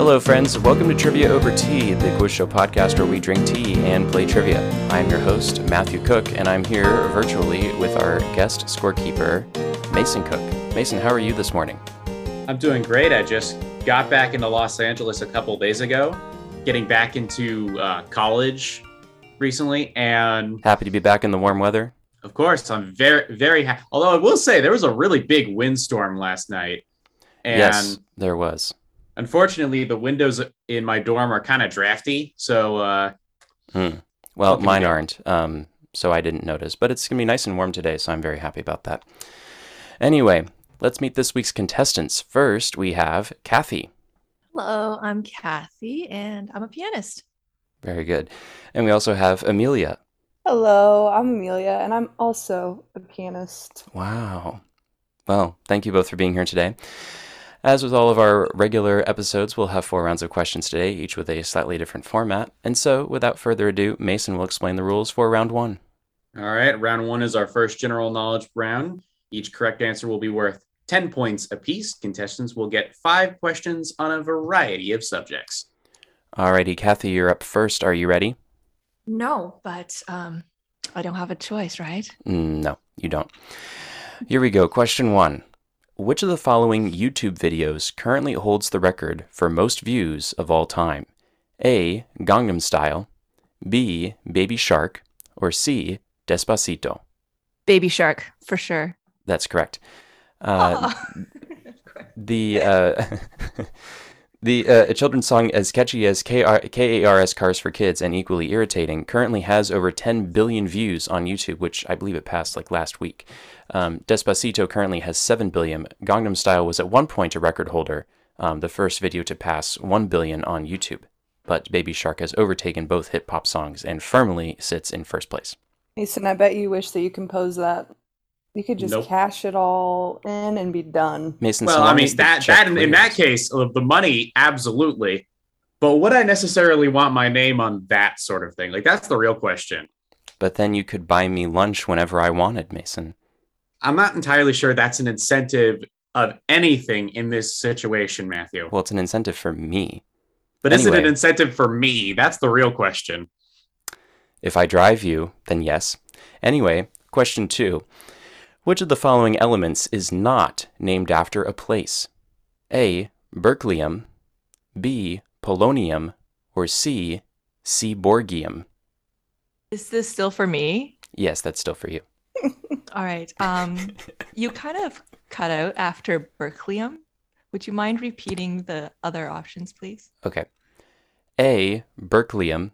Hello, friends. Welcome to Trivia Over Tea, the quiz show podcast where we drink tea and play trivia. I'm your host, Matthew Cook, and I'm here virtually with our guest scorekeeper, Mason Cook. Mason, how are you this morning? I'm doing great. I just got back into Los Angeles a couple days ago, getting back into uh, college recently, and Happy to be back in the warm weather. of course, I'm very, very happy. Although I will say there was a really big windstorm last night, and yes, there was. Unfortunately, the windows in my dorm are kind of drafty. So uh, Well, What can we mine do? aren't, um, so I didn't notice. But it's going to be nice and warm today, so I'm very happy about that. Anyway, let's meet this week's contestants. First, we have Kathy. Hello, I'm Kathy, and I'm a pianist. Very good. And we also have Amelia. Hello, I'm Amelia, and I'm also a pianist. Wow. Well, thank you both for being here today. As with all of our regular episodes, we'll have four rounds of questions today, each with a slightly different format. And so, without further ado, Mason will explain the rules for round one. all right, round one is our first general knowledge round. Each correct answer will be worth 10 points apiece. Contestants will get five questions on a variety of subjects. All righty, Kathy, you're up first. Are you ready? No, but um, I don't have a choice, right? Mm, No, you don't. Here we go. Question one. Which of the following YouTube videos currently holds the record for most views of all time? A. Gangnam Style, B. Baby Shark, or C. Despacito? Baby Shark, for sure. That's correct. Uh, the uh, the uh, a children's song as catchy as KARS Cars for Kids and equally irritating currently has over 10 billion views on YouTube, which I believe it passed like last week. Um, Despacito currently has 7 billion. Gangnam Style was at one point a record holder, um, the first video to pass 1 billion on YouTube. But Baby Shark has overtaken both hip hop songs and firmly sits in first place. Mason, I bet you wish that you composed that. You could just Nope. cash it all in and be done. Mason, Well, I mean that that in, in that case, uh, the money absolutely. But would I necessarily want my name on that sort of thing? Like that's the real question. But then you could buy me lunch whenever I wanted, Mason. I'm not entirely sure that's an incentive of anything in this situation, Matthew. Well, it's an incentive for me. But is it an incentive for me? That's the real question. If I drive you, then yes. Anyway, question two. Which of the following elements is not named after a place? A. Berkelium, B. Polonium, or C. Seaborgium? Is this still for me? Yes, that's still for you. All right. Um, you kind of cut out after Berkelium. Would you mind repeating the other options, please? Okay. A. Berkelium,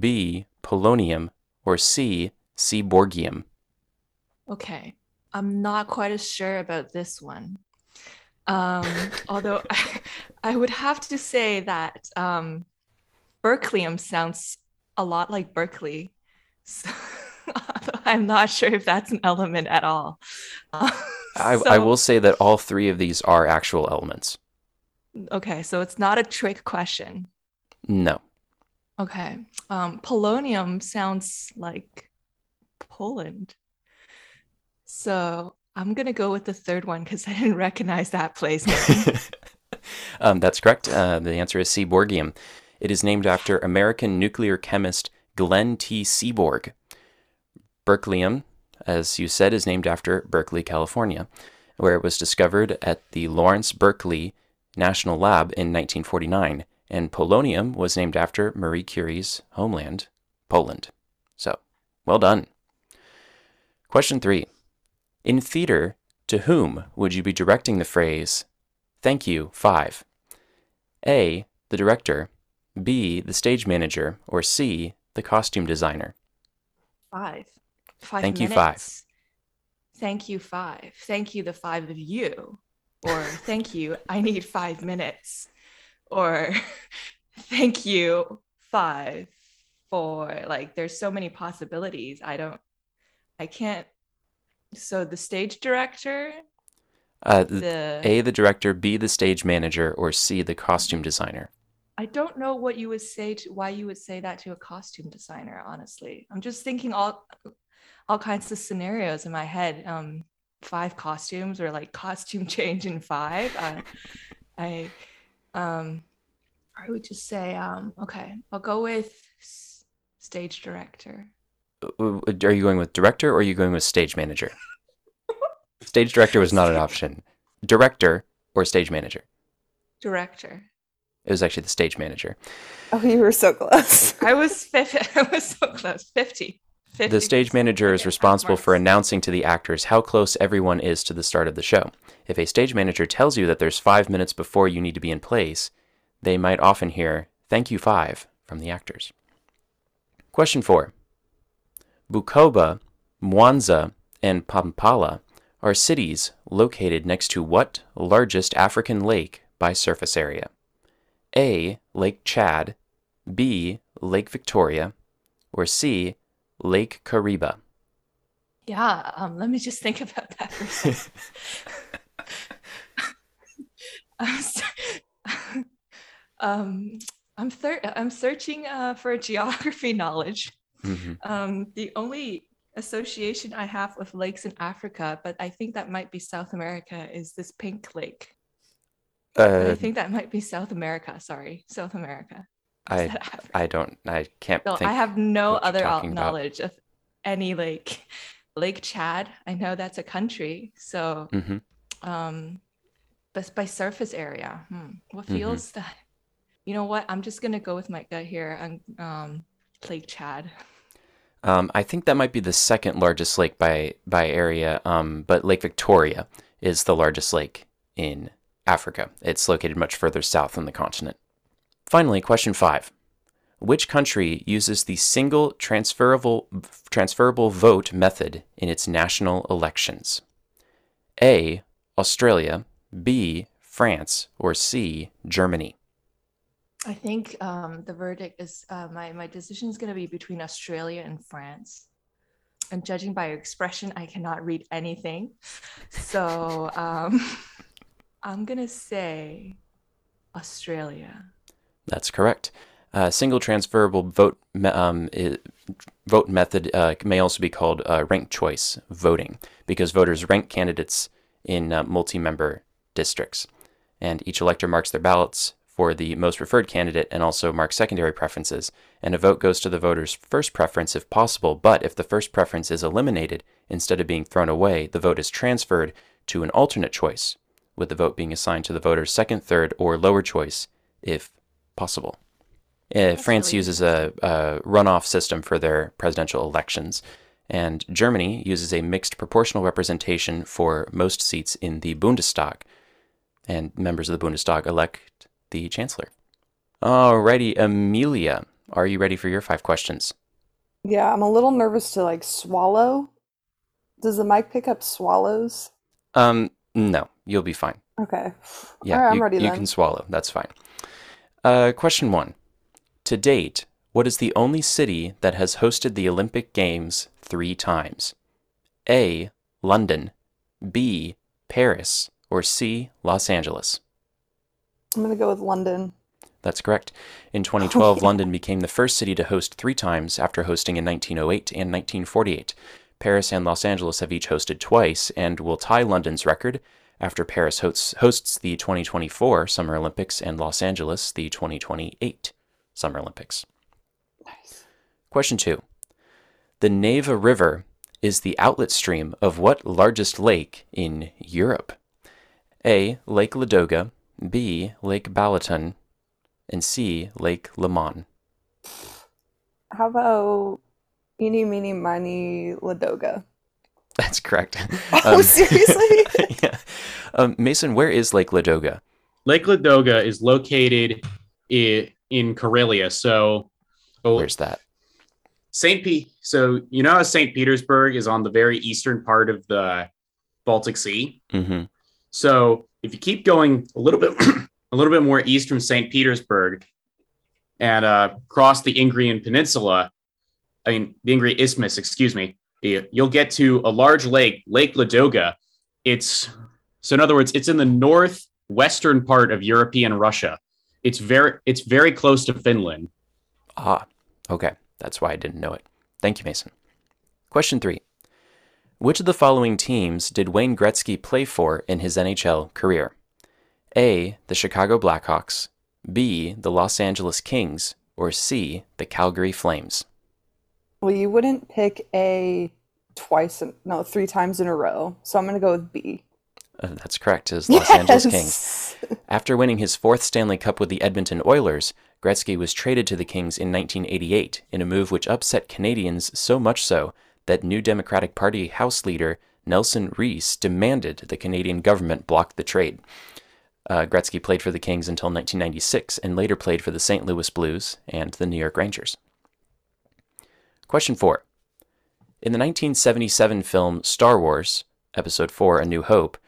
B. Polonium, or C. Seaborgium? Okay. I'm not quite as sure about this one. Um, although I, I would have to say that um, Berkelium sounds a lot like Berkeley. So, I'm not sure if that's an element at all. Uh, I, I will say that all three of these are actual elements. Okay, so it's not a trick question. No. Okay. Um, polonium sounds like Poland. So I'm gonna go with the third one because I didn't recognize that place um, that's correct. Uh, the answer is Seaborgium. It is named after American nuclear chemist Glenn T. Seaborg. Berkelium, as you said, is named after Berkeley, California, where it was discovered at the Lawrence Berkeley National Lab in 1949. And polonium was named after Marie Curie's homeland, Poland. So, well done. Question three. In theater, to whom would you be directing the phrase, Thank you, five? A. The director. B. The stage manager. Or C. The costume designer. Five. Five Thank you, five. Thank you, five. Thank you, the five of you. Or thank you, I need five minutes. Or thank you, five, for like, there's so many possibilities. I don't, I can't. So the stage director, Uh, the A. The director. B. The stage manager. Or C. The costume designer. I don't know what you would say to why you would say that to a costume designer, honestly. I'm just thinking all all kinds of scenarios in my head. Um five costumes or like costume change in five. Uh, I um I would just say, um, okay, I'll go with s- stage director. Are you going with director or are you going with stage manager? stage director was not an option. Director or stage manager? Director. It was actually the stage manager. Oh, you were so close. I was 50. I was so close. 50. 50 The stage manager is responsible for announcing to the actors how close everyone is to the start of the show. If a stage manager tells you that there's five minutes before you need to be in place, they might often hear, Thank you, five, from the actors. Question four Bukoba, Mwanza, and Kampala are cities located next to what largest African lake by surface area? A. Lake Chad, B. Lake Victoria, or C. Lake Kariba. Yeah, um, let me just think about that for a second. I'm um, I'm thir- I'm searching uh, for geography knowledge. Mhm. Um, the only association I have with lakes in Africa, but I think that might be South America, is this pink lake. But I Uh, think that might be South America. Sorry, South America. Is I? I don't I can't So. I have no other talking about. knowledge of any lake. Lake Chad, I know that's a country. So, Mhm. um, but by surface area, hmm, what Mhm. feels that? You know what? I'm just gonna go with my gut here. And um, Lake Chad. Um, I think that might be the second largest lake by by area, um, but Lake Victoria is the largest lake in Africa. It's located much further south on the continent. Finally, question five: Which country uses the single transferable transferable vote method in its national elections? A. Australia, B. France, or C. Germany. I think um, the verdict is uh, my my decision is gonna be between Australia and France. And judging by your expression, I cannot read anything. So um, I'm gonna say Australia. That's correct. Uh, single transferable vote me- um, vote method uh, may also be called uh, ranked choice voting because voters rank candidates in uh, multi-member districts, and each elector marks their ballots for the most preferred candidate and also marks secondary preferences. And a vote goes to the voter's first preference if possible, but if the first preference is eliminated instead of being thrown away, the vote is transferred to an alternate choice, with the vote being assigned to the voter's second, third, or lower choice if possible. Uh, France really uses a, a runoff system for their presidential elections, and Germany uses a mixed proportional representation for most seats in the Bundestag, and members of the Bundestag elect the chancellor. Alrighty, Amelia, are you ready for your five questions? Yeah, I'm a little nervous to like swallow. Does the mic pick up swallows? Um, no, you'll be fine. Okay. Yeah, right, I'm you, ready you then. can swallow. That's fine. Uh, question one. To date, what is the only city that has hosted the Olympic Games three times? A. London, B. Paris, or C. Los Angeles? I'm gonna go with London. That's correct. In 2012, London became the first city to host three times after hosting in 1908 and 1948. Paris and Los Angeles have each hosted twice and will tie London's record after Paris hosts, hosts the 2024 Summer Olympics and Los Angeles the 2028 Summer Olympics. Nice. Question two. The Neva River is the outlet stream of what largest lake in Europe? A. Lake Ladoga, B. Lake Balaton, and C. Lake Leman. How about Eeny, Meeny, Miny, Ladoga? That's correct. Oh, seriously? yeah. Um, Mason, where is Lake Ladoga? Lake Ladoga is located in, in Karelia. So, oh, Where's that? St. Pete. So, you know how St. Petersburg is on the very eastern part of the Baltic Sea? Mm-hmm. So, if you keep going a little bit a little bit more east from St. Petersburg and uh, cross the Ingrian Peninsula, I mean the Ingrian Isthmus, excuse me, you- you'll get to a large lake, Lake Ladoga. It's so in other words, it's in the northwestern part of European Russia. It's very it's very close to Finland. Ah, okay. That's why I didn't know it. Thank you, Mason. Question three. Which of the following teams did Wayne Gretzky play for in his NHL career? A. The Chicago Blackhawks, B. The Los Angeles Kings, or C. The Calgary Flames? Well, you wouldn't pick A twice, in, no, three times in a row. So I'm going to go with B. Uh, that's correct, is Los Angeles Kings. Yes. After winning his fourth Stanley Cup with the Edmonton Oilers, Gretzky was traded to the Kings in 1988 in a move which upset Canadians so much so that New Democratic Party House leader Nelson Riis demanded the Canadian government block the trade. Uh, Gretzky played for the Kings until 1996 and later played for the St. Louis Blues and the New York Rangers. Question 4. In the 1977 film Star Wars, Episode 4 A New Hope,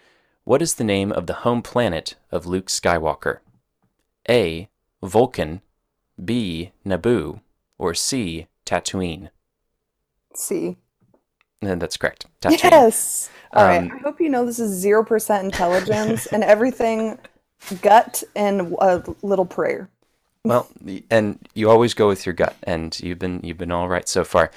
what is the name of the home planet of Luke Skywalker? A. Vulcan, B. Naboo, or C. Tatooine? C. And that's correct. Tatooine. Yes. All right. Um, I hope you know this is 0% intelligence and everything gut and a little prayer. Well, and you always go with your gut, and you've been you've been all right so far.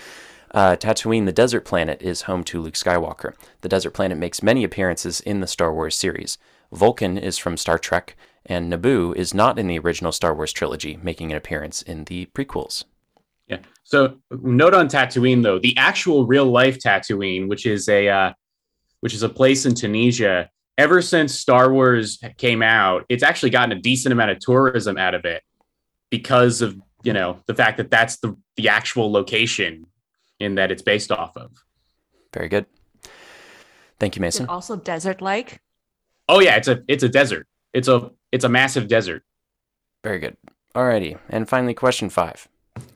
Uh, Tatooine, the desert planet, is home to Luke Skywalker. The desert planet makes many appearances in the Star Wars series. Vulcan is from Star Trek, and Naboo is not in the original Star Wars trilogy, making an appearance in the prequels. Yeah. So note on Tatooine though, the actual real life Tatooine, which is a uh, which is a place in Tunisia. Ever since Star Wars came out, it's actually gotten a decent amount of tourism out of it because of you know the fact that that's the the actual location in that it's based off of. Very good. Thank you, Mason. it also desert like? Oh yeah, it's a it's a desert. It's a it's a massive desert. Very good. Alrighty, and finally, question five.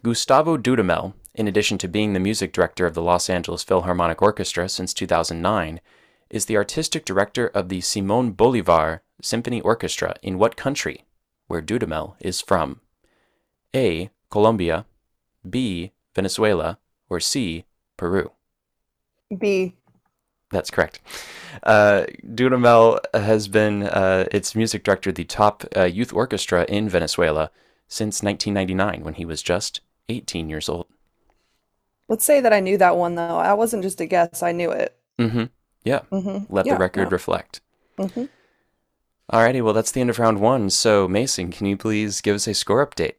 Gustavo Dudamel, in addition to being the music director of the Los Angeles Philharmonic Orchestra since 2009, is the artistic director of the Simon Bolivar Symphony Orchestra in what country, where Dudamel is from? A. Colombia, B. Venezuela, or C. Peru? B. That's correct. Uh, Dudamel has been uh, its music director, the top uh, youth orchestra in Venezuela since 1999, when he was just 18 years old. Let's say that I knew that one though. I wasn't just a guess. I knew it. Mm-hmm. Yeah. Mm-hmm. Let Yeah, the record yeah. reflect. Mm-hmm. Alrighty. Well, that's the end of round one. So, Mason, can you please give us a score update?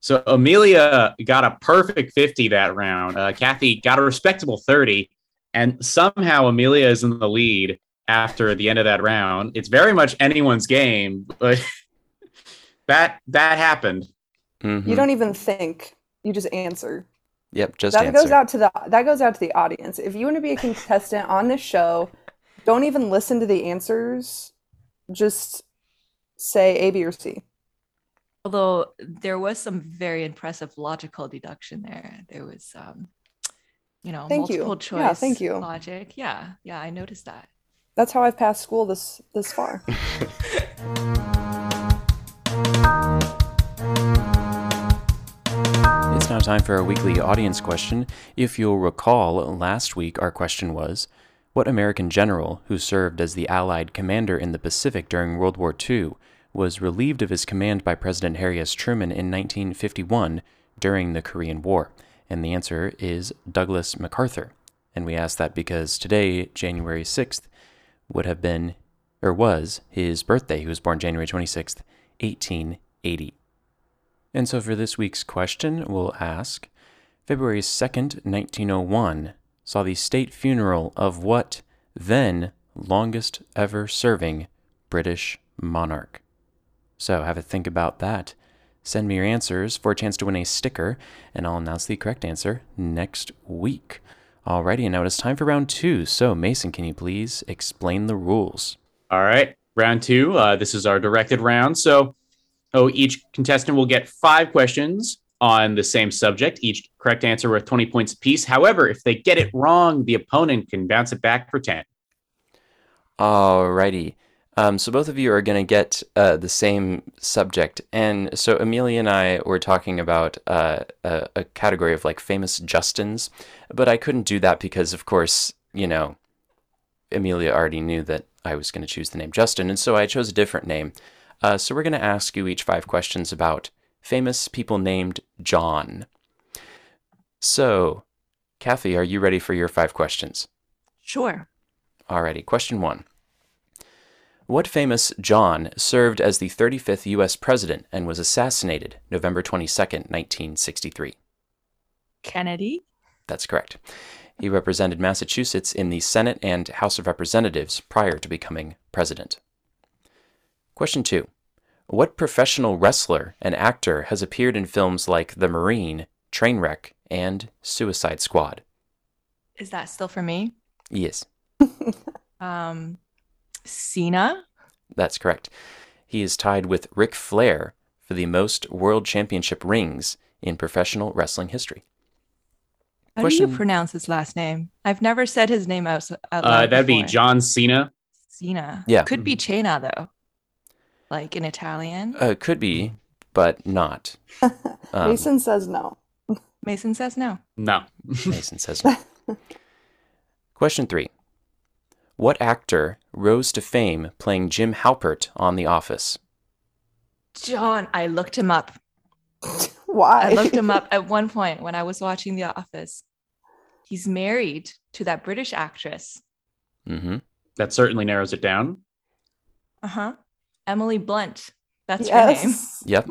So Amelia got a perfect 50 that round. Uh, Kathy got a respectable 30, and somehow Amelia is in the lead after the end of that round. It's very much anyone's game, but that that happened. Mhm. You don't even think. You just answer. Yep. Just that answer. goes out to the that goes out to the audience. If you want to be a contestant on this show, don't even listen to the answers. Just say A, B, or C. Although there was some very impressive logical deduction there. There was, um, you know, Thank you. multiple choice Yeah, thank you. logic. Yeah, yeah, I noticed that. That's how I've passed school this this far. Now time for our weekly audience question. If you'll recall, last week our question was What American general who served as the Allied commander in the Pacific during World War II was relieved of his command by President Harry S. Truman in 1951 during the Korean War? And the answer is Douglas MacArthur. And we ask that because today, January 6th, would have been, or was, his birthday. He was born January 26th, 1880. And so for this week's question, we'll ask February 2nd, 1901, saw the state funeral of what then longest ever serving British monarch? So have a think about that. Send me your answers for a chance to win a sticker, and I'll announce the correct answer next week. Alrighty, and now it's time for round two. So, Mason, can you please explain the rules? All right, round two. Uh, this is our directed round. So, oh, each contestant will get five questions on the same subject. Each correct answer worth 20 points apiece. However, if they get it wrong, the opponent can bounce it back for 10. Alrighty. Um, so both of you are going to get uh, the same subject, and so Amelia and I were talking about uh, a, a category of like famous Justins, but I couldn't do that because, of course, you know, Amelia already knew that I was going to choose the name Justin, and so I chose a different name. Uh, so we're going to ask you each five questions about famous people named John. So, Kathy, are you ready for your five questions? Sure. Alrighty, question one. What famous John served as the 35th U.S. President and was assassinated November 22nd, 1963? Kennedy. That's correct. He represented Massachusetts in the Senate and House of Representatives prior to becoming president. Question two What professional wrestler and actor has appeared in films like The Marine, Trainwreck, and Suicide Squad? Is that still for me? Yes, Um, Cena. that's correct. He is tied with Ric Flair for the most world championship rings in professional wrestling history. How do you pronounce his last name? I've never said his name out, out Uh, loud that'd be. John Cena. Cena. Yeah. Could be Chena though. Like in Italian. Uh, could be, but not. Um, Mason says no. Mason says no. No. Mason says no. Question three. What actor rose to fame playing Jim Halpert on The Office? John, I looked him up. Why? I looked him up at one point when I was watching The Office. He's married to that British actress. Mm-hmm. That certainly narrows it down. Uh huh. Emily Blunt. That's her name. yes. Yep.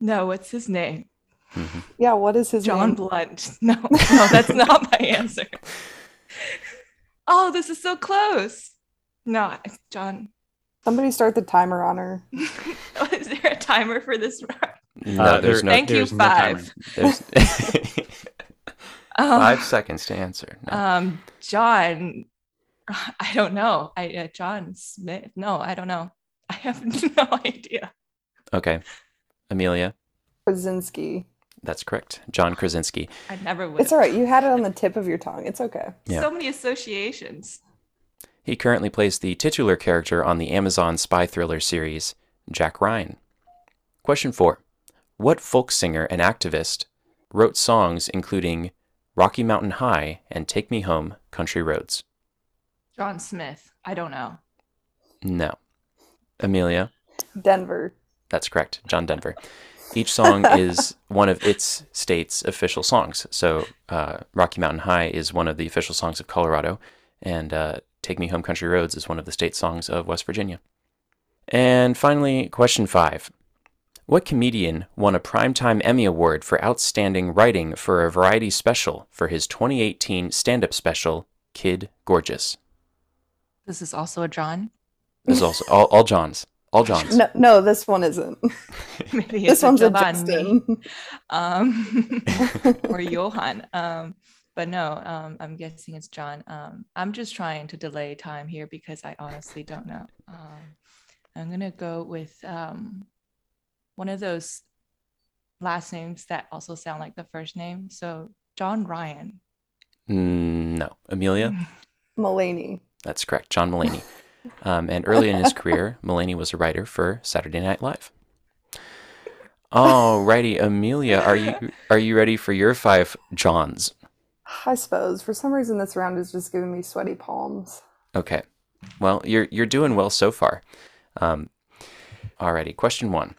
No, what's his name? hmm Yeah, what is his John name? John Blunt. No, no, that's not my answer. Oh, this is so close. No, John. Somebody start the timer on her. is there a timer for this? No, Uh, there's there- no. Thank you, there's no five. There's Um, five seconds to answer. No. Um, John. I don't know. I uh, John Smith. No, I don't know. I have no idea. Okay. Amelia, Krasinski. that's correct. John Krasinski. I never would. It's all right. You had it on the tip of your tongue. It's okay. Yeah. So many associations. He currently plays the titular character on the Amazon spy thriller series, Jack Ryan. Question four What folk singer and activist wrote songs including Rocky Mountain High and Take Me Home, Country Roads? John Smith. I don't know. No. Amelia, Denver. that's correct. John Denver. Each song is one of its state's official songs. So, uh, Rocky Mountain High is one of the official songs of Colorado, and uh, Take Me Home Country Roads is one of the state songs of West Virginia. And finally, question five What comedian won a Primetime Emmy Award for Outstanding Writing for a Variety Special for his 2018 stand up special, Kid Gorgeous? This is also a John. This is also all, all Johns. All Johns. No, no, this one isn't. Maybe this it's one's a Giovanni. Justin. um, or Johan. Um, but no, um, I'm guessing it's John. Um, I'm just trying to delay time here because I honestly don't know. Um, I'm gonna go with um, one of those last names that also sound like the first name. So John Ryan. Mm, no. Amelia? Mulaney. That's correct, John Mulaney. Um, and early in his career, Mulaney was a writer for Saturday Night Live. Alrighty, Amelia, are you are you ready for your five Johns? I suppose. For some reason, this round is just giving me sweaty palms. Okay. Well, you're you're doing well so far. Um, alrighty, question one.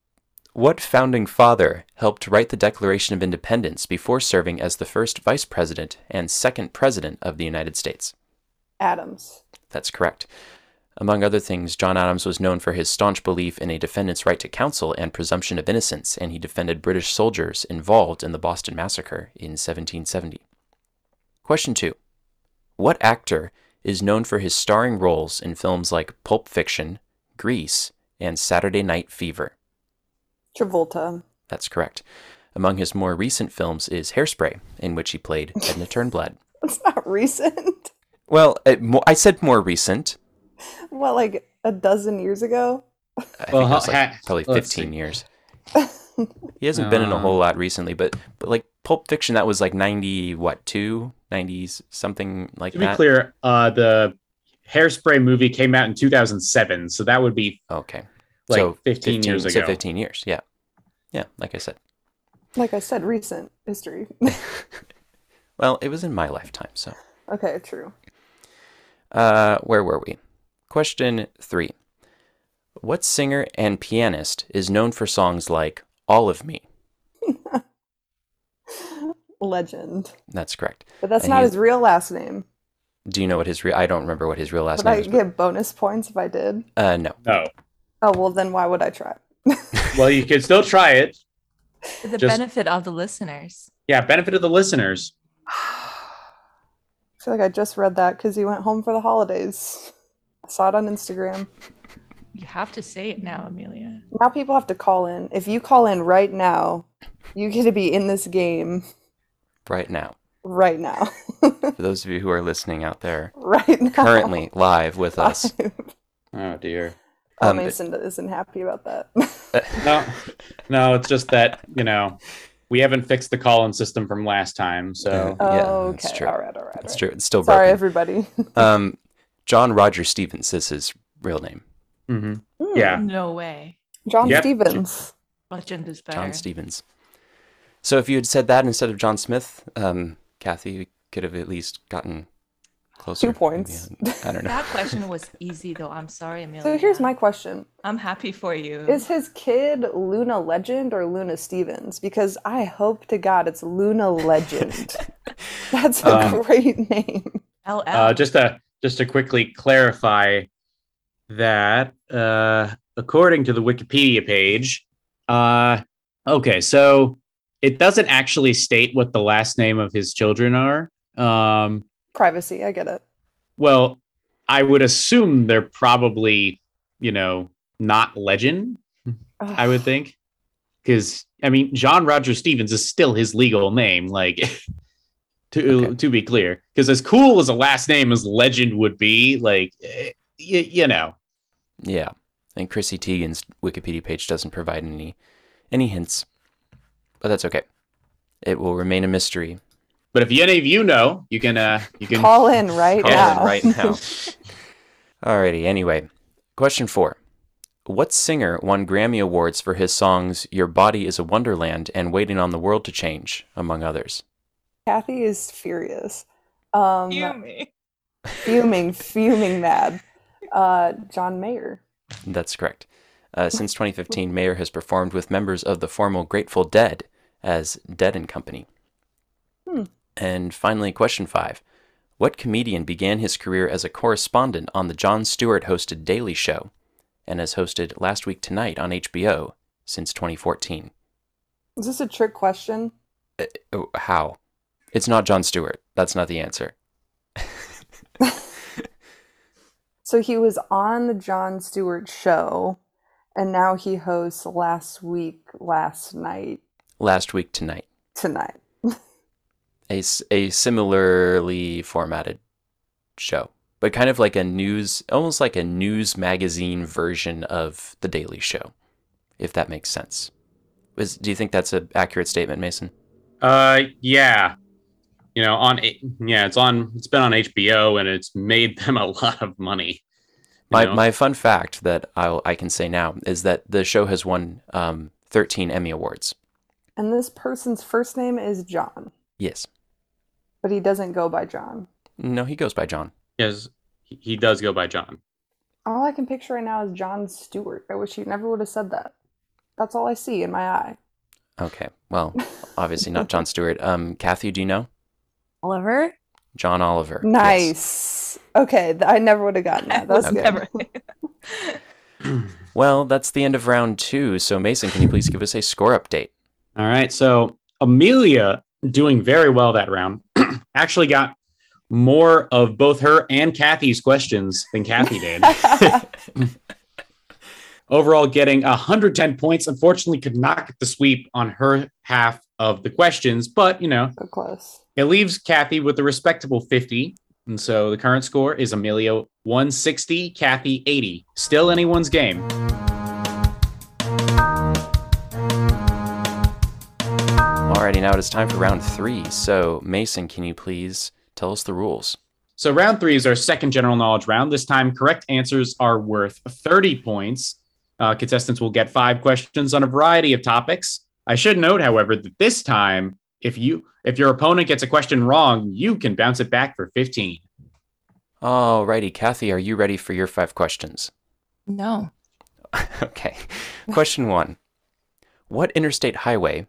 What founding father helped write the Declaration of Independence before serving as the first vice president and second president of the United States? Adams. That's correct. Among other things, John Adams was known for his staunch belief in a defendant's right to counsel and presumption of innocence, and he defended British soldiers involved in the Boston Massacre in 1770. Question 2. What actor is known for his starring roles in films like Pulp Fiction, Grease, and Saturday Night Fever? Travolta. That's correct. Among his more recent films is Hairspray, in which he played Edna Turnblad. That's not recent. Well, it, I said more recent. What, like a dozen years ago? I think Well, it was like ha- probably 15 see. years. He hasn't been in a Uh, whole lot recently, but but like Pulp Fiction, that was like 90, what, two? 90s, something like To be that. clear, uh, the Hairspray movie came out in 2007, so that would be Okay. like so 15, years so ago. 15 years, yeah. Yeah, like I said. Like I said, recent history. Well, it was in my lifetime, so. okay, true. Uh, where were we? Question three. What singer and pianist is known for songs like All of Me? Legend. That's correct. But that's And not he's- his real last name. Do you know what his real? I don't remember what his real last Would I name is. but- get bonus points if I did? Uh, no. No. Oh well, then why would I try? Well, you can still try it. For the Just- benefit of the listeners. Yeah, benefit of the listeners. I feel like I just read that because he went home for the holidays. I saw it on Instagram. You have to say it now, Amelia. Now people have to call in. If you call in right now, you get to be in this game Right now, right now. for those of you who are listening out there, right now. currently live with us. Oh dear. Oh, Um, Mason isn't happy about that. No, no, it's just that you know we haven't fixed the call-in system from last time, so oh, Yeah, okay. that's true. All right, all right. It's all true. It's still Sorry, broken. everybody. Um, John Roger Stevens is his real name. mhm. Hmm, yeah. No way. John Yep. Stevens. Legend is better. John Stevens. So if you had said that instead of John Smith, um, Kathy, you could have at least gotten closer. Two points. Maybe, I don't know. That question was easy though. I'm sorry, Amelia. So here's my question. I'm happy for you. Is his kid Luna Legend or Luna Stevens? Because I hope to God it's Luna Legend. That's a Um, great name. LL. Uh, just to just to quickly clarify that, uh, according to the Wikipedia page, uh, okay, so it doesn't actually state what the last name of his children are. Um, Privacy, I get it. well, I would assume they're probably, you know, not legend. I would think, because I mean, John Roger Stevens is still his legal name. Like, to Okay. to be clear, because as cool as a last name as Legend would be, like, y- you know, Yeah, and Chrissy Teigen's Wikipedia page doesn't provide any any hints, but that's okay. It will remain a mystery. but if any of you know, you can uh you can Call in right Call in now. right now. Alrighty. Anyway, question four: What singer won Grammy awards for his songs "Your Body Is a Wonderland" and "Waiting on the World to Change," among others? Kathy is furious. Um, Fuming. fuming, fuming mad. Uh, John Mayer. That's correct. Uh, since 2015, Mayer has performed with members of the former Grateful Dead as Dead and Company. Hmm. And finally, question five. What comedian began his career as a correspondent on the Jon Stewart hosted Daily Show and has hosted Last Week Tonight on HBO since 2014? Is this a trick question? Oh, how? It's not Jon Stewart. That's not the answer. So he was on the Jon Stewart show, and now he hosts Last Week, Last Night, Last Week Tonight. Tonight. a, a similarly formatted show, but kind of like a news, almost like a news magazine version of The Daily Show, if that makes sense. Is, do you think that's an accurate statement, Mason? uh yeah, you know, on yeah, it's on it's been on HBO and it's made them a lot of money. My, know? my fun fact that I'll, I can say now is that the show has won um, 13 Emmy Awards. And this person's first name is John, Yes. but he doesn't go by John. No, he goes by John. yes, he- he does go by John. All I can picture right now is Jon Stewart. I wish he never would have said that. That's all I see in my eye. Okay. Well, obviously not John Stewart. Um, Kathy, do you know? Oliver? John Oliver. Yes. Nice. Okay, I never would have gotten that. That's was good. never- Well, that's the end of round two. So, Mason, can you please give us a score update? All right. So Amelia doing very well that round. Actually got more of both her and Kathy's questions than Kathy did. Overall, getting 110 points. Unfortunately, could not get the sweep on her half of the questions, but you know, so close. it leaves Kathy with a respectable 50. And so the current score is Amelia 160, Kathy 80. Still anyone's game. Alrighty, now it is time for round three. So, Mason, can you please tell us the rules? So round three is our second general knowledge round. This time, correct answers are worth 30 points. Uh, contestants will get five questions on a variety of topics. I should note, however, that this time, if you if your opponent gets a question wrong, you can bounce it back for 15. Alrighty, Kathy, are you ready for your five questions? no. okay. Question one What interstate highway,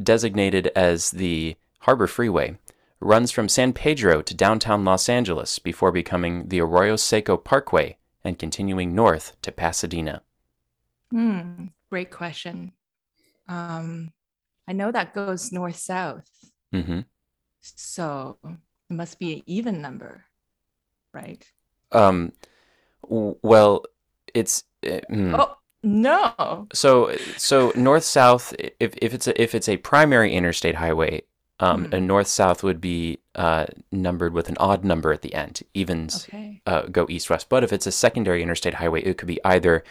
designated as the Harbor Freeway, runs from San Pedro to downtown Los Angeles before becoming the Arroyo Seco Parkway and continuing north to Pasadena? Hmm, great question. Um, I know that goes north south, hmm so it must be an even number, right? Um, w- well, it's uh, hmm. Oh no! so so north south. If if it's a if it's a primary interstate highway, um, Mhm. a north south would be uh numbered with an odd number at the end. Evens Okay. uh, go east west. But if it's a secondary interstate highway, it could be either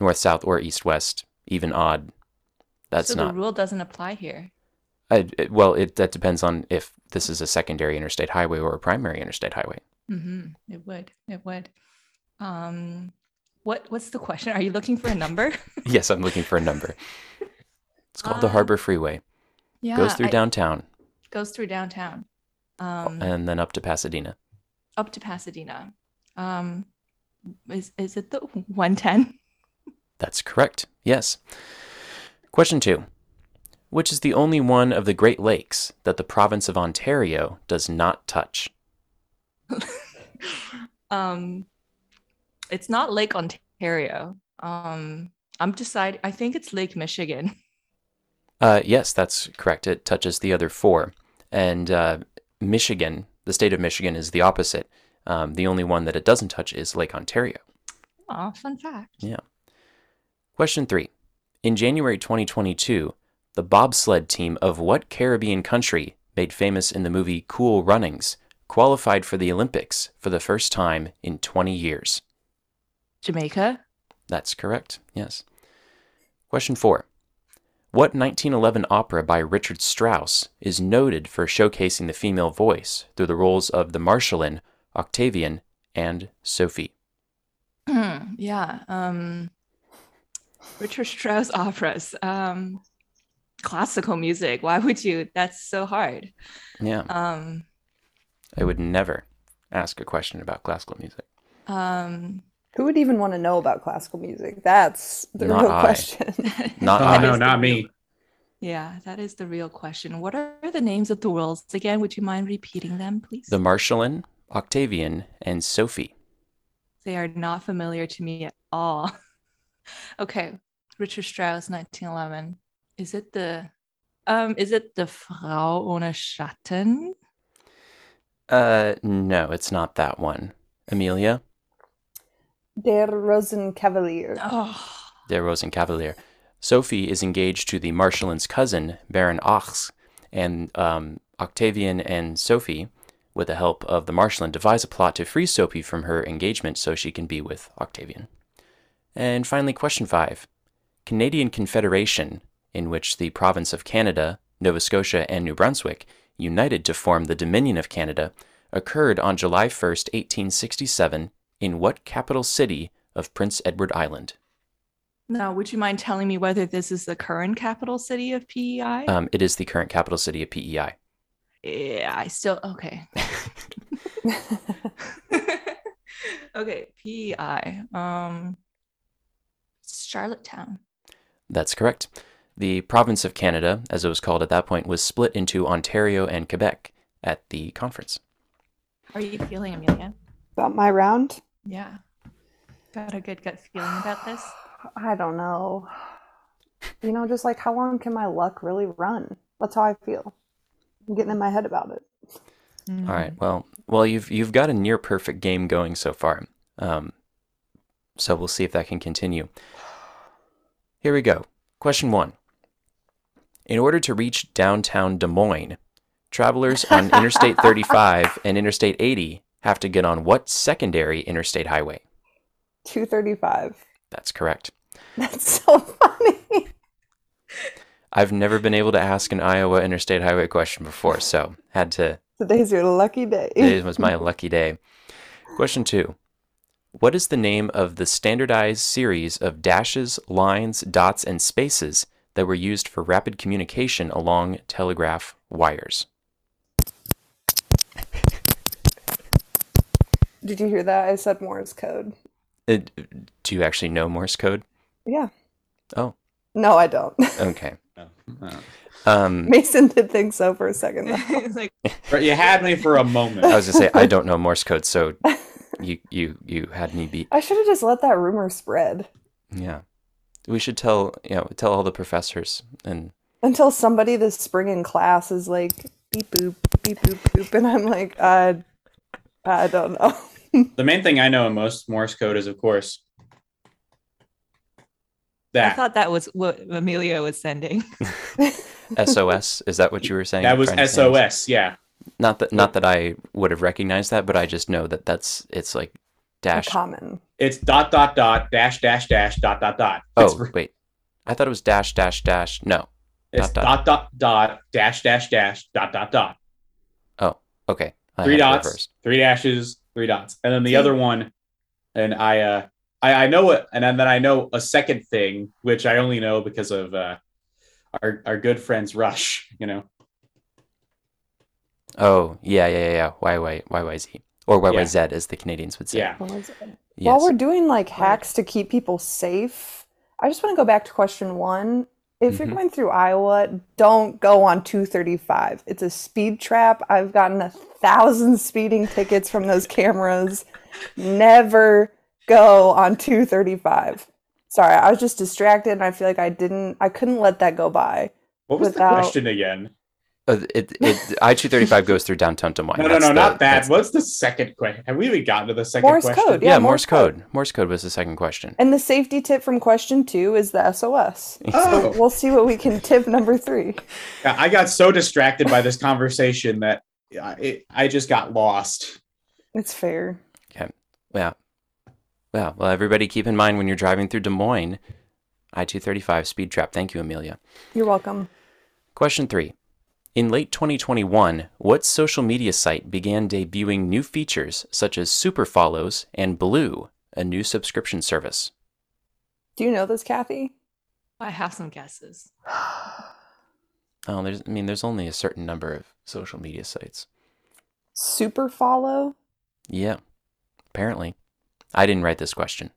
north south or east west, even odd. That's so not. the rule doesn't apply here. I, it- well, it that depends on if this is a secondary interstate highway or a primary interstate highway. Mm-hmm. It would. It would. Um, what what's the question? Are you looking for a number? yes, I'm looking for a number. It's called the Uh, Harbor Freeway. yeah, Goes through I- downtown goes through downtown, um, and then up to Pasadena. up to Pasadena. Um, is is it the one ten? That's correct. Yes. Question two. Which is the only one of the Great Lakes that the province of Ontario does not touch? um, it's not Lake Ontario. Um, I'm deciding. I think it's Lake Michigan. Uh, yes, that's correct. It touches the other four. And uh, Michigan, the state of Michigan, is the opposite. Um, the only one that it doesn't touch is Lake Ontario. Oh, fun fact. Question three. In January 2022, the bobsled team of what Caribbean country, made famous in the movie Cool Runnings, qualified for the Olympics for the first time in 20 years? Jamaica. That's correct, yes. Question four. What 1911 opera by Richard Strauss is noted for showcasing the female voice through the roles of the Marschallin, Octavian, and Sophie? yeah. Um, Richard Strauss operas. Um, classical music. Why would you? That's so hard. Yeah, Um, I would never ask a question about classical music. um, Who would even want to know about classical music? That's the Not real I. question. Not Oh I. no, is the not real- me. Yeah, that is the real question. What are the names of the worlds again? Would you mind repeating them, please? The Marschallin, Octavian, and Sophie. They are not familiar to me at all. okay, Richard Strauss, 1911. Is it the um is it the Frau ohne Schatten? Uh, no, it's not that one. Amelia, Der Rosenkavalier. Oh, der Rosenkavalier. Sophie is engaged to the Marschallin's cousin, Baron Ochs, and um, Octavian and Sophie, with the help of the Marschallin, devise a plot to free Sophie from her engagement so she can be with Octavian. And finally, question five Canadian Confederation, in which the province of Canada, Nova Scotia, and New Brunswick united to form the Dominion of Canada, occurred on July 1st, 1867, in what capital city of Prince Edward Island? now would you mind telling me whether this is the current capital city of PEI? Um, it is the current capital city of PEI. yeah, I still okay. okay, PEI. Um Charlottetown. That's correct. The province of Canada, as it was called at that point, was split into Ontario and Quebec at the conference. How are you feeling, Amelia? About my round? Yeah. Got a good gut feeling about this? I don't know. You know, just like how long can my luck really run? That's how I feel. I'm getting in my head about it. All right. Well, well, you've you've got a near perfect game going so far. Um, so we'll see if that can continue. Here we go. Question one. In order to reach downtown Des Moines, travelers on Interstate 35 and Interstate 80 have to get on what secondary interstate highway? 235. That's correct. That's so funny. I've never been able to ask an Iowa interstate highway question before, so had to. Today's your lucky day. It was my lucky day. Question two. What is the name of the standardized series of dashes, lines, dots, and spaces that were used for rapid communication along telegraph wires? Did you hear that? I said Morse code. It, do you actually know Morse code? Yeah. Oh, No, I don't. okay. Uh, Um, Mason did think so for a second. though. Like you had me for a moment. I was gonna say I don't know Morse code, so you you you had me beat. I should have just let that rumor spread Yeah, we should tell you know tell all the professors and until somebody this spring in class is like beep boop beep boop boop, and I'm like, uh, I don't know. The main thing I know in most Morse code is, of course, that. I thought that was what Amelia was sending. SOS. Is that what you were saying? that was Trying to say? SOS. Yeah. Not that not that I would have recognized that, but I just know that that's it's like dash. Common. It's dot dot dot dash dash dash dot dot dot. Oh It's, wait, I thought it was dash dash dash. No. it's dot, dot dot dot dash dash dash dot dot dot. Oh, okay. I Three dots, reversed. three dashes, three dots, and then the See? other one, and I uh I, I know it, and then I know a second thing which I only know because of uh our our good friends Rush. You know. Oh yeah yeah yeah yeah. Y Y Y Y Z or Y Y Yeah. As the Canadians would say. Yeah. What was it? Yes. While we're doing like hacks to keep people safe, I just want to go back to question one. If you're Mhm. going through Iowa, don't go on 235. It's a speed trap. I've gotten a thousand speeding tickets from those cameras. Never go on 235. Sorry, I was just distracted and I feel like I didn't, I couldn't let that go by. What was Without- the question again? Uh, it it I two thirty five goes through downtown Des Moines. No, no, That's no, the- not that. that's- What's the second question? Have we even gotten to the second Morse question? code, Yeah, Yeah, Morse Morse code. code. Morse code was the second question. And the safety tip from question two is the SOS. Oh. We'll see what we can tip number three. Yeah, I got so distracted by this conversation that I, it, I just got lost. It's fair. Okay. Yeah. Yeah. Well, everybody keep in mind when you're driving through Des Moines, I 235 speed trap. Thank you, Amelia. You're welcome. Question three. In late 2021, what social media site began debuting new features such as super follows and Blue, a new subscription service? Do you know this, Kathy? I have some guesses. Oh, there's, I mean, there's only a certain number of social media sites. Super follow? Yeah, apparently. I didn't write this question.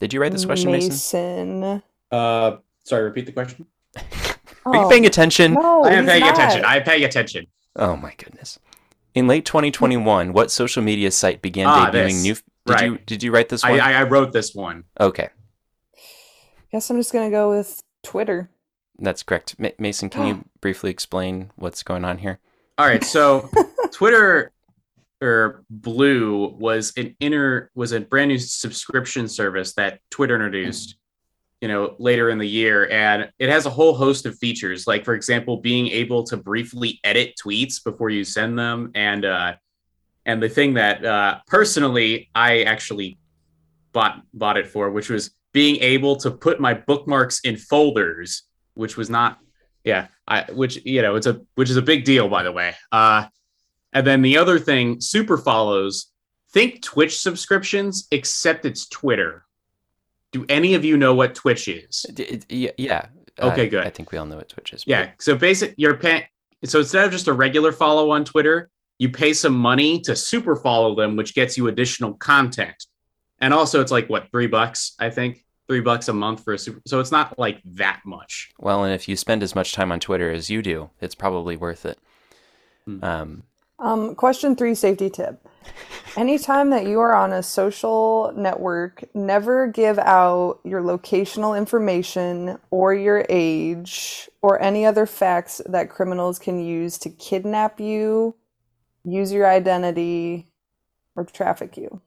Did you write this question, Mason? Mason. Uh, sorry, repeat the question. Are you Oh, paying attention? No, I am paying not. attention. I am paying attention. Oh my goodness. In late 2021, what social media site began Ah, debuting this. new Did you did you write this one? I, I wrote this one. okay, Guess I'm just gonna go with Twitter. that's correct. Ma- Mason, can you briefly explain what's going on here? All right, so Twitter or Blue was an inner was a brand new subscription service that Twitter introduced, you know, later in the year, and it has a whole host of features, like for example, being able to briefly edit tweets before you send them, and uh, and the thing that uh, personally I actually bought bought it for, which was being able to put my bookmarks in folders, which was not yeah i which you know it's a which is a big deal by the way. Uh and then the other thing super follows think twitch subscriptions except it's twitter do any of you know what twitch is it- yeah. Okay, uh, good. I think we all know what Twitch is. but- yeah so basic you're paying so instead of just a regular follow on twitter you pay some money to super follow them which gets you additional content and also it's like what three bucks i think three bucks a month for a super so it's not like that much Well, and if you spend as much time on Twitter as you do, it's probably worth it. Hmm. Um, Um, question three safety tip. Anytime that you are on a social network, never give out your locational information or your age or any other facts that criminals can use to kidnap you, use your identity, or traffic you.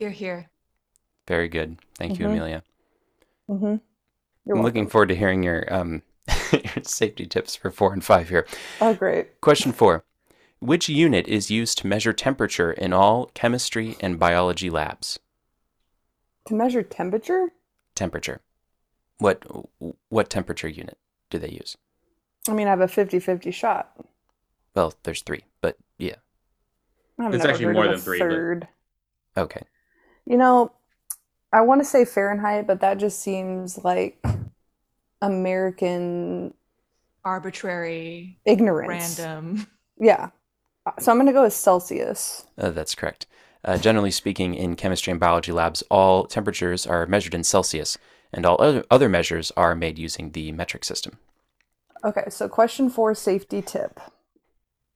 You're here. very good. Thank you, Mhm. Amelia. Mm-hmm. You're I'm looking forward to hearing your um your safety tips for four and five here. Oh, great. Question four. Which unit is used to measure temperature in all chemistry and biology labs? To measure temperature? Temperature. What what temperature unit do they use? I mean, I have a 50 50 shot. Well, there's three, but yeah. I've It's actually more than a three, but- Third. Okay. You know, I want to say Fahrenheit, but that just seems like American Arbitrary, ignorance. random. Yeah. So I'm going to go with Celsius. Uh, that's correct. Uh, generally speaking, in chemistry and biology labs, all temperatures are measured in Celsius, and all other, other measures are made using the metric system. Okay, so question four safety tip.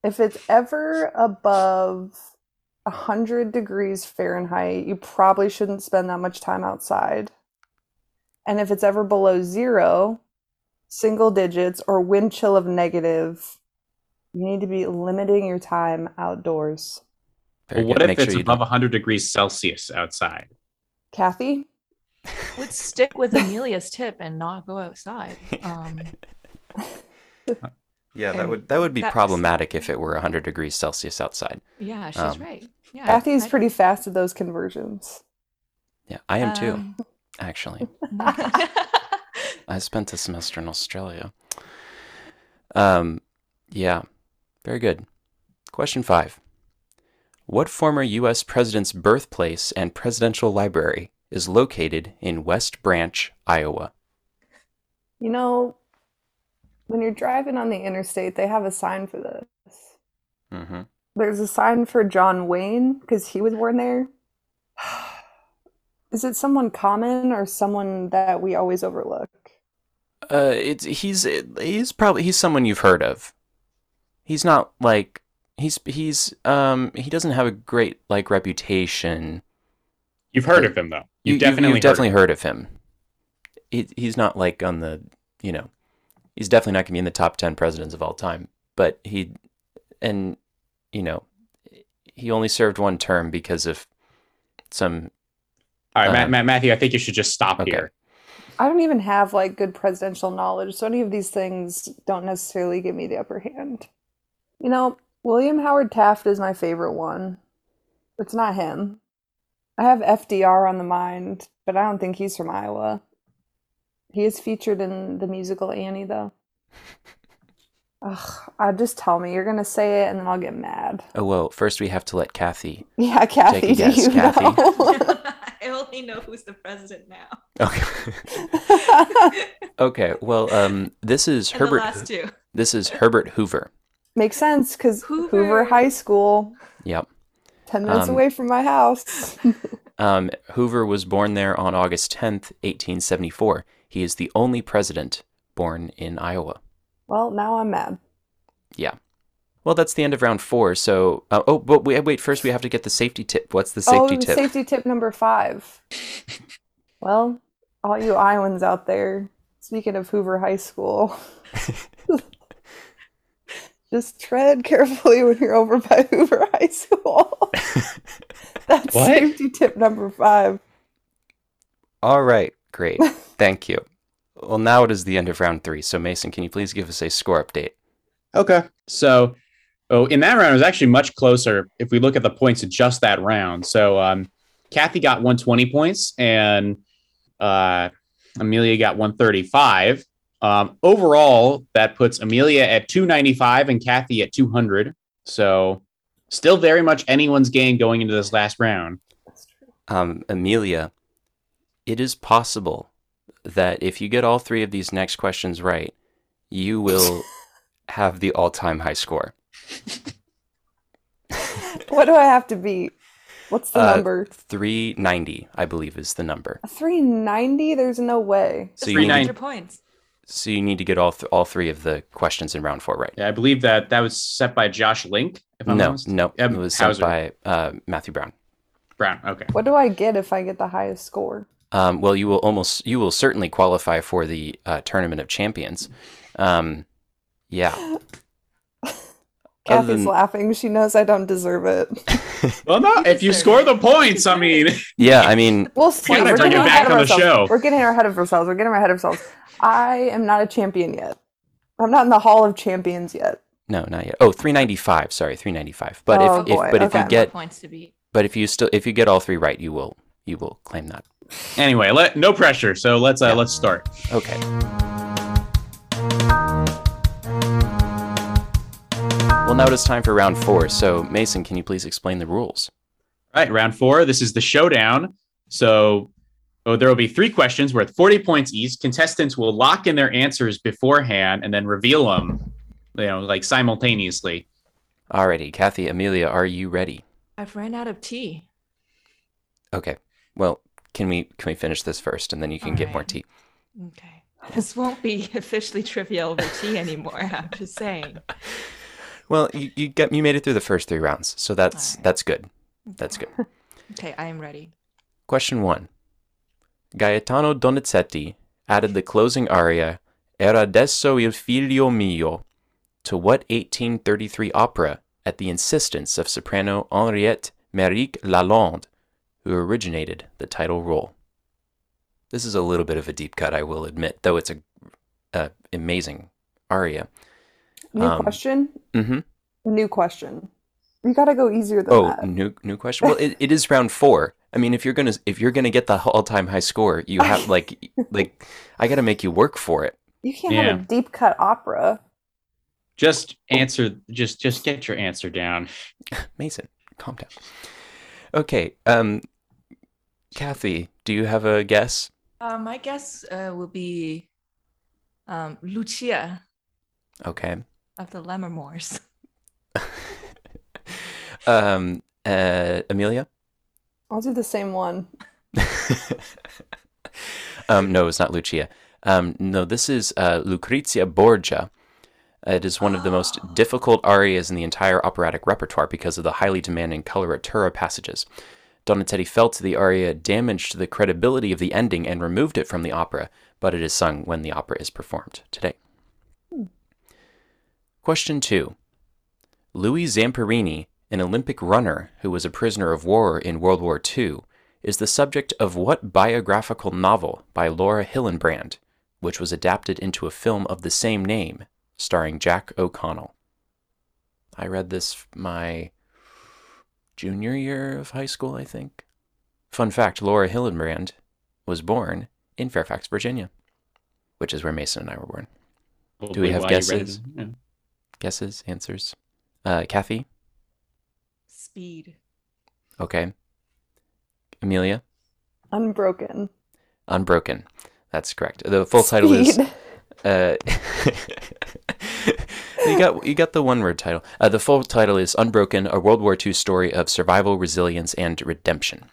If it's ever above 100 degrees Fahrenheit, you probably shouldn't spend that much time outside. And if it's ever below zero, single digits, or wind chill of negative, you need to be limiting your time outdoors. Well, what good. if Make it's sure above 100 degrees Celsius outside? Kathy? Would stick with Amelia's tip and not go outside. Um, Yeah, that would that would be problematic if it were 100 degrees Celsius outside. yeah, she's Um, right. Yeah, Kathy's I- pretty fast at those conversions. Yeah, I am too, um, actually. I spent a semester in Australia. Um, yeah, very good. Question five. What former U.S. president's birthplace and presidential library is located in West Branch, Iowa? You know, when you're driving on the interstate, they have a sign for this. Mm-hmm. There's a sign for John Wayne because he was born there. Is it someone common or someone that we always overlook? Uh, it's he's he's probably he's someone you've heard of. He's not like he's he's um he doesn't have a great like reputation. You've heard of him though. You, You've definitely, you've definitely heard of him. He, he's not like on the you know, he's definitely not gonna be in the top ten presidents of all time. But he, and you know, he only served one term because of some. All right, Matt, um, Matt, Matthew. I think you should just stop Okay. here. I don't even have like good presidential knowledge, so any of these things don't necessarily give me the upper hand. You know, William Howard Taft is my favorite one. It's not him. I have FDR on the mind, but I don't think he's from Iowa. He is featured in the musical Annie, though. Ugh, uh, just tell me. You're gonna say it, and then I'll get mad. Oh well, first we have to let Kathy. Yeah, Kathy, do guess, you Kathy. know? I only know who's the president now. Okay. okay. Well, um, this is And Herbert. the last two. This is Herbert Hoover. Makes sense because Hoover. Hoover High School, Yep. ten minutes Um, away from my house. Um, Hoover was born there on August 10th, 1874. He is the only president born in Iowa. well, now I'm mad. Yeah. Well, that's the end of round four. So, uh, oh, but wait, wait. First, we have to get the safety tip. What's the safety oh, tip? safety tip number five. well, all you Iowans out there, speaking of Hoover High School, just tread carefully when you're over by Hoover High School. That's What? safety tip number five. All right. Great. Thank you. Well, now it is the end of round three. So, Mason, can you please give us a score update? Okay. So, oh, in that round, it was actually much closer if we look at the points of just that round. So, um, Kathy got 120 points and uh, Amelia got 135. Um, overall, that puts Amelia at 295 and Kathy at 200. So, still very much anyone's game going into this last round. Um, Amelia, it is possible that if you get all three of these next questions right, you will have the all-time high score. What do I have to beat? What's the Uh, number? 390, I believe, is the number. 390? There's no way. So Just you need, 390. 100 points. So you need to get all th- all three of the questions in round four right. Yeah, I believe that that was set by Josh Link. If I'm No, honest. no, Um, it was set Hauser. by uh, Matthew Brown. Brown. Okay. What do I get if I get the highest score? Um, well, you will almost, you will certainly qualify for the uh, tournament of champions. Um, yeah. Other Kathy's than- laughing. She knows I don't deserve it. Well, no, if you score it. the points, I mean, Yeah, I mean, We'll see. gotta We're bring getting it ahead back of on the ourselves. show. We're getting ahead of ourselves. We're getting ahead of ourselves. I am not a champion yet. I'm not in the Hall of Champions yet. no, not yet. Oh, 395. Sorry, 395. But Oh, if, if boy, but if you get points to beat. but if you still if you get all three right, you will you will claim that. anyway, let no pressure. So let's uh, Yeah. let's start. Okay. Now it is time for round four. So, Mason, can you please explain the rules? All right, round four. This is the showdown. So oh, there will be three questions worth 40 points each. Contestants will lock in their answers beforehand and then reveal them, you know, like simultaneously. Alrighty, Kathy, Amelia, are you ready? I've ran out of tea. Okay. Well, can we can we finish this first, and then you can get more tea. Okay. This won't be officially trivia over tea anymore. I'm just saying. Well, you, you got you made it through the first three rounds, so that's Alright. that's good. That's good. Okay, I am ready. Question one. Gaetano Donizetti added the closing aria Era desso il figlio mio to what 1833 opera at the insistence of soprano Henriette Méric Lalande, who originated the title role? This is a little bit of a deep cut, I will admit, though it's a, a amazing aria. New Um, question. Mm-hmm. New question. You gotta go easier than Oh, that. new new question. Well, it, it is round four. I mean, if you're gonna if you're gonna get the all time high score, you have like like I got to make you work for it. You can't Yeah. have a deep cut opera. Just answer. Just just get your answer down. Mason, calm down. Okay, um, Kathy, do you have a guess? Uh, my guess uh, will be um, Lucia Okay. Of the Lammermoors. um, uh, Amelia. I'll do the same one. um, no, it's not Lucia. Um, no, this is uh, Lucrezia Borgia. It is one of the most Oh. difficult arias in the entire operatic repertoire because of the highly demanding coloratura passages. Donizetti felt the aria damaged the credibility of the ending and removed it from the opera, but it is sung when the opera is performed today. Question 2. Louis Zamperini, an Olympic runner who was a prisoner of war in World War II, is the subject of what biographical novel by Laura Hillenbrand, which was adapted into a film of the same name, starring Jack O'Connell? I read this my junior year of high school, I think. Fun fact Laura Hillenbrand was born in Fairfax, Virginia, which is where Mason and I were born. Do we have why you read guesses? Yeah. Guesses, answers? Uh, Kathy? Speed. Okay. Amelia? Unbroken. Unbroken. That's correct. The full title is Uh, you got you got the one word title. Uh, the full title is Unbroken: A World War II Story of Survival, Resilience, and Redemption.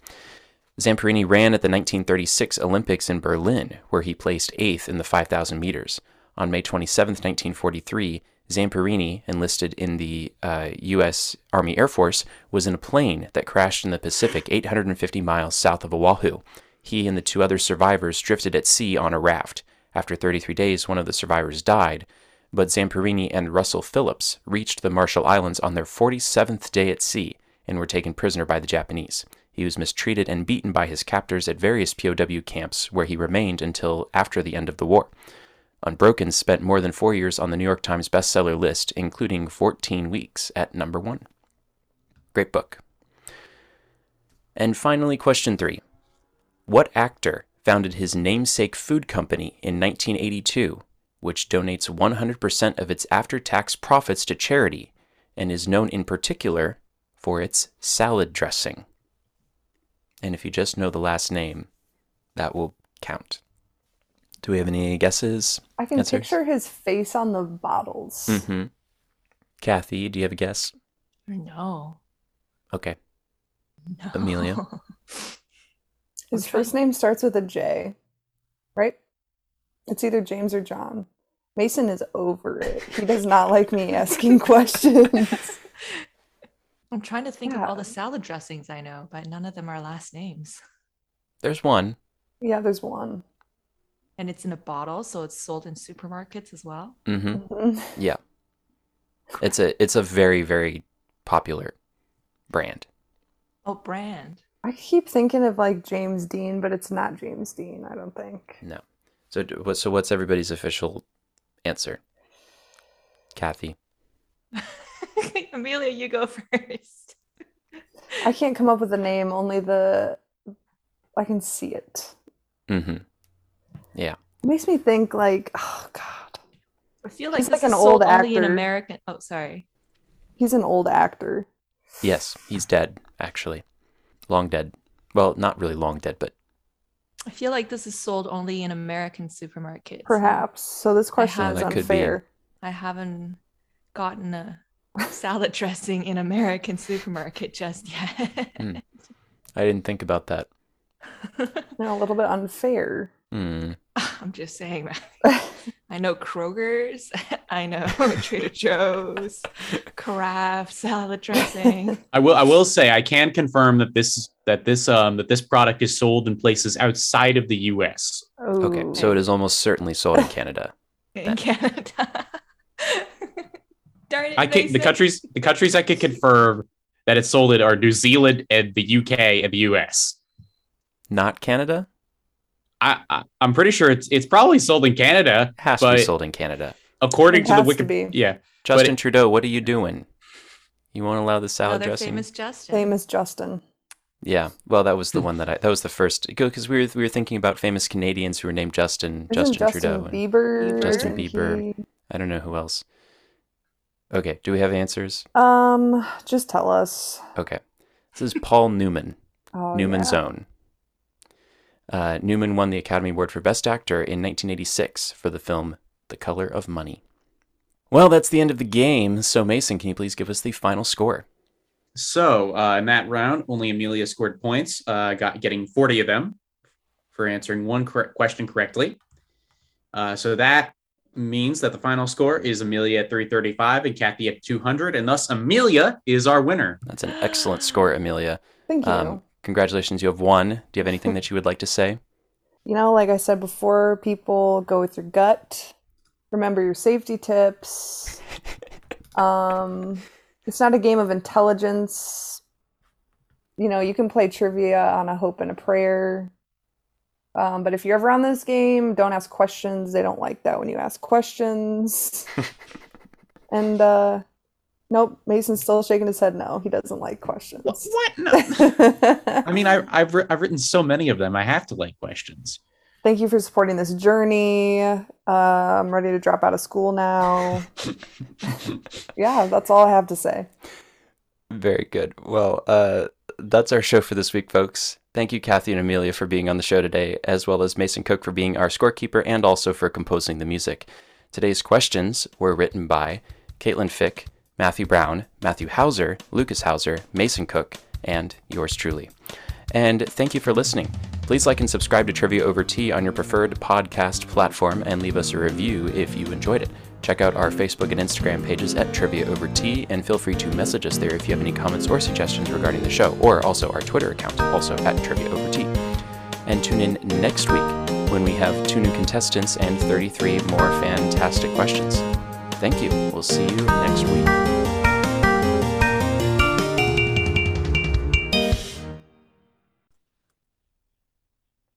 Zamperini ran at the 1936 Olympics in Berlin, where he placed eighth in the 5,000 meters. On May 27, 1943, Zamperini, enlisted in the uh, U.S. Army Air Force, was in a plane that crashed in the Pacific 850 miles south of Oahu. He and the two other survivors drifted at sea on a raft. After 33 days, one of the survivors died, but Zamperini and Russell Phillips reached the Marshall Islands on their 47th day at sea and were taken prisoner by the Japanese. He was mistreated and beaten by his captors at various POW camps, where he remained until after the end of the war. Unbroken spent more than four years on the New York Times bestseller list, including 14 weeks at number one. Great book. And finally, question three What actor founded his namesake food company in 1982, which donates 100% of its after tax profits to charity and is known in particular for its salad dressing? And if you just know the last name, that will count. Do we have any guesses? I can Answers? picture his face on the bottles. Mm-hmm. Kathy, do you have a guess? No. Okay. No. Amelia? His I'm first name starts with a J, right? It's either James or John. Mason is over it. He does not like me asking questions. I'm trying to think of all the salad dressings I know, but none of them are last names. There's one. yeah, there's one. And it's in a bottle, so it's sold in supermarkets as well. Mm-hmm. Mhm. Yeah. It's a it's a very very popular brand. Oh, brand. I keep thinking of like James Dean, but it's not James Dean, I don't think. No. So what- so what's everybody's official answer? Kathy. Amelia, you go first. I can't come up with a name, only the I can see it. Mm-hmm. It makes me think like, oh god. I feel like He's this like an is old sold only in actor. American. Oh, sorry. He's an old actor. Yes, he's dead actually. Long dead. Well, not really long dead, but I feel like this is sold only in American supermarkets. Perhaps. So this question have- is That could be. unfair. I haven't gotten a salad dressing in American supermarket just yet. Hmm. I didn't think about that. And a little bit unfair. Hmm. I'm just saying that. I know Kroger's. I know Trader Joe's, Kraft salad dressing. I will I will say I can confirm that this that this um that this product is sold in places outside of the US. Okay, so it is almost certainly sold in Canada. in Canada. Darn it, I can, the countries the countries I can confirm that it's sold in are New Zealand and the UK and the US. Not Canada? I, I I'm pretty sure it's it's probably sold in Canada Has to be sold in Canada. according It to the has to be. Yeah, Justin it- Trudeau, what are you doing? You won't allow the salad Another dressing? famous Justin. Famous Justin. Yeah, well, that was the one that I that was the first because we were we were thinking about famous Canadians who were named Justin, Isn't Justin, Justin, Trudeau. and Bieber? Justin Bieber. he- I don't know who else. Okay, do we have answers? Um, just tell us. Okay, this is Paul Newman, Oh, Newman's yeah. Own. Uh, Newman won the Academy Award for Best Actor in 1986 for the film The Color of Money. Well, that's the end of the game. So, Mason, can you please give us the final score? So uh, in that round, only Amelia scored points, uh, got getting 40 of them for answering one correct question correctly. Uh, so that means that the final score is Amelia at 335 and Kathy at 200, and thus Amelia is our winner. That's an excellent score, Amelia. Thank you. Um, congratulations, you have won. Do you have anything that you would like to say? you know, like I said before, people go with your gut. Remember your safety tips. Um, it's not a game of intelligence. You know, you can play trivia on a hope and a prayer. Um, but if you're ever on this game, don't ask questions. They don't like that when you ask questions. and uh, nope, Mason's still shaking his head. No, he doesn't like questions. What? what? No. I mean, I, I've ri- I've written so many of them. I have to like questions. Thank you for supporting this journey. Uh, I'm ready to drop out of school now. yeah, that's all I have to say. Very good. Well, uh, that's our show for this week, folks. Thank you, Kathy and Amelia, for being on the show today, as well as Mason Cook for being our scorekeeper and also for composing the music. Today's questions were written by Caitlin Fick, Matthew Brown, Matthew Hauser, Lucas Hauser, Mason Cook, and yours truly. And thank you for listening. Please like and subscribe to Trivia Over Tea on your preferred podcast platform and leave us a review if you enjoyed it. Check out our Facebook and Instagram pages at Trivia Over Tea and feel free to message us there if you have any comments or suggestions regarding the show, or also our Twitter account, also at Trivia Over Tea. And tune in next week when we have two new contestants and 33 more fantastic questions. Thank you. We'll see you next week.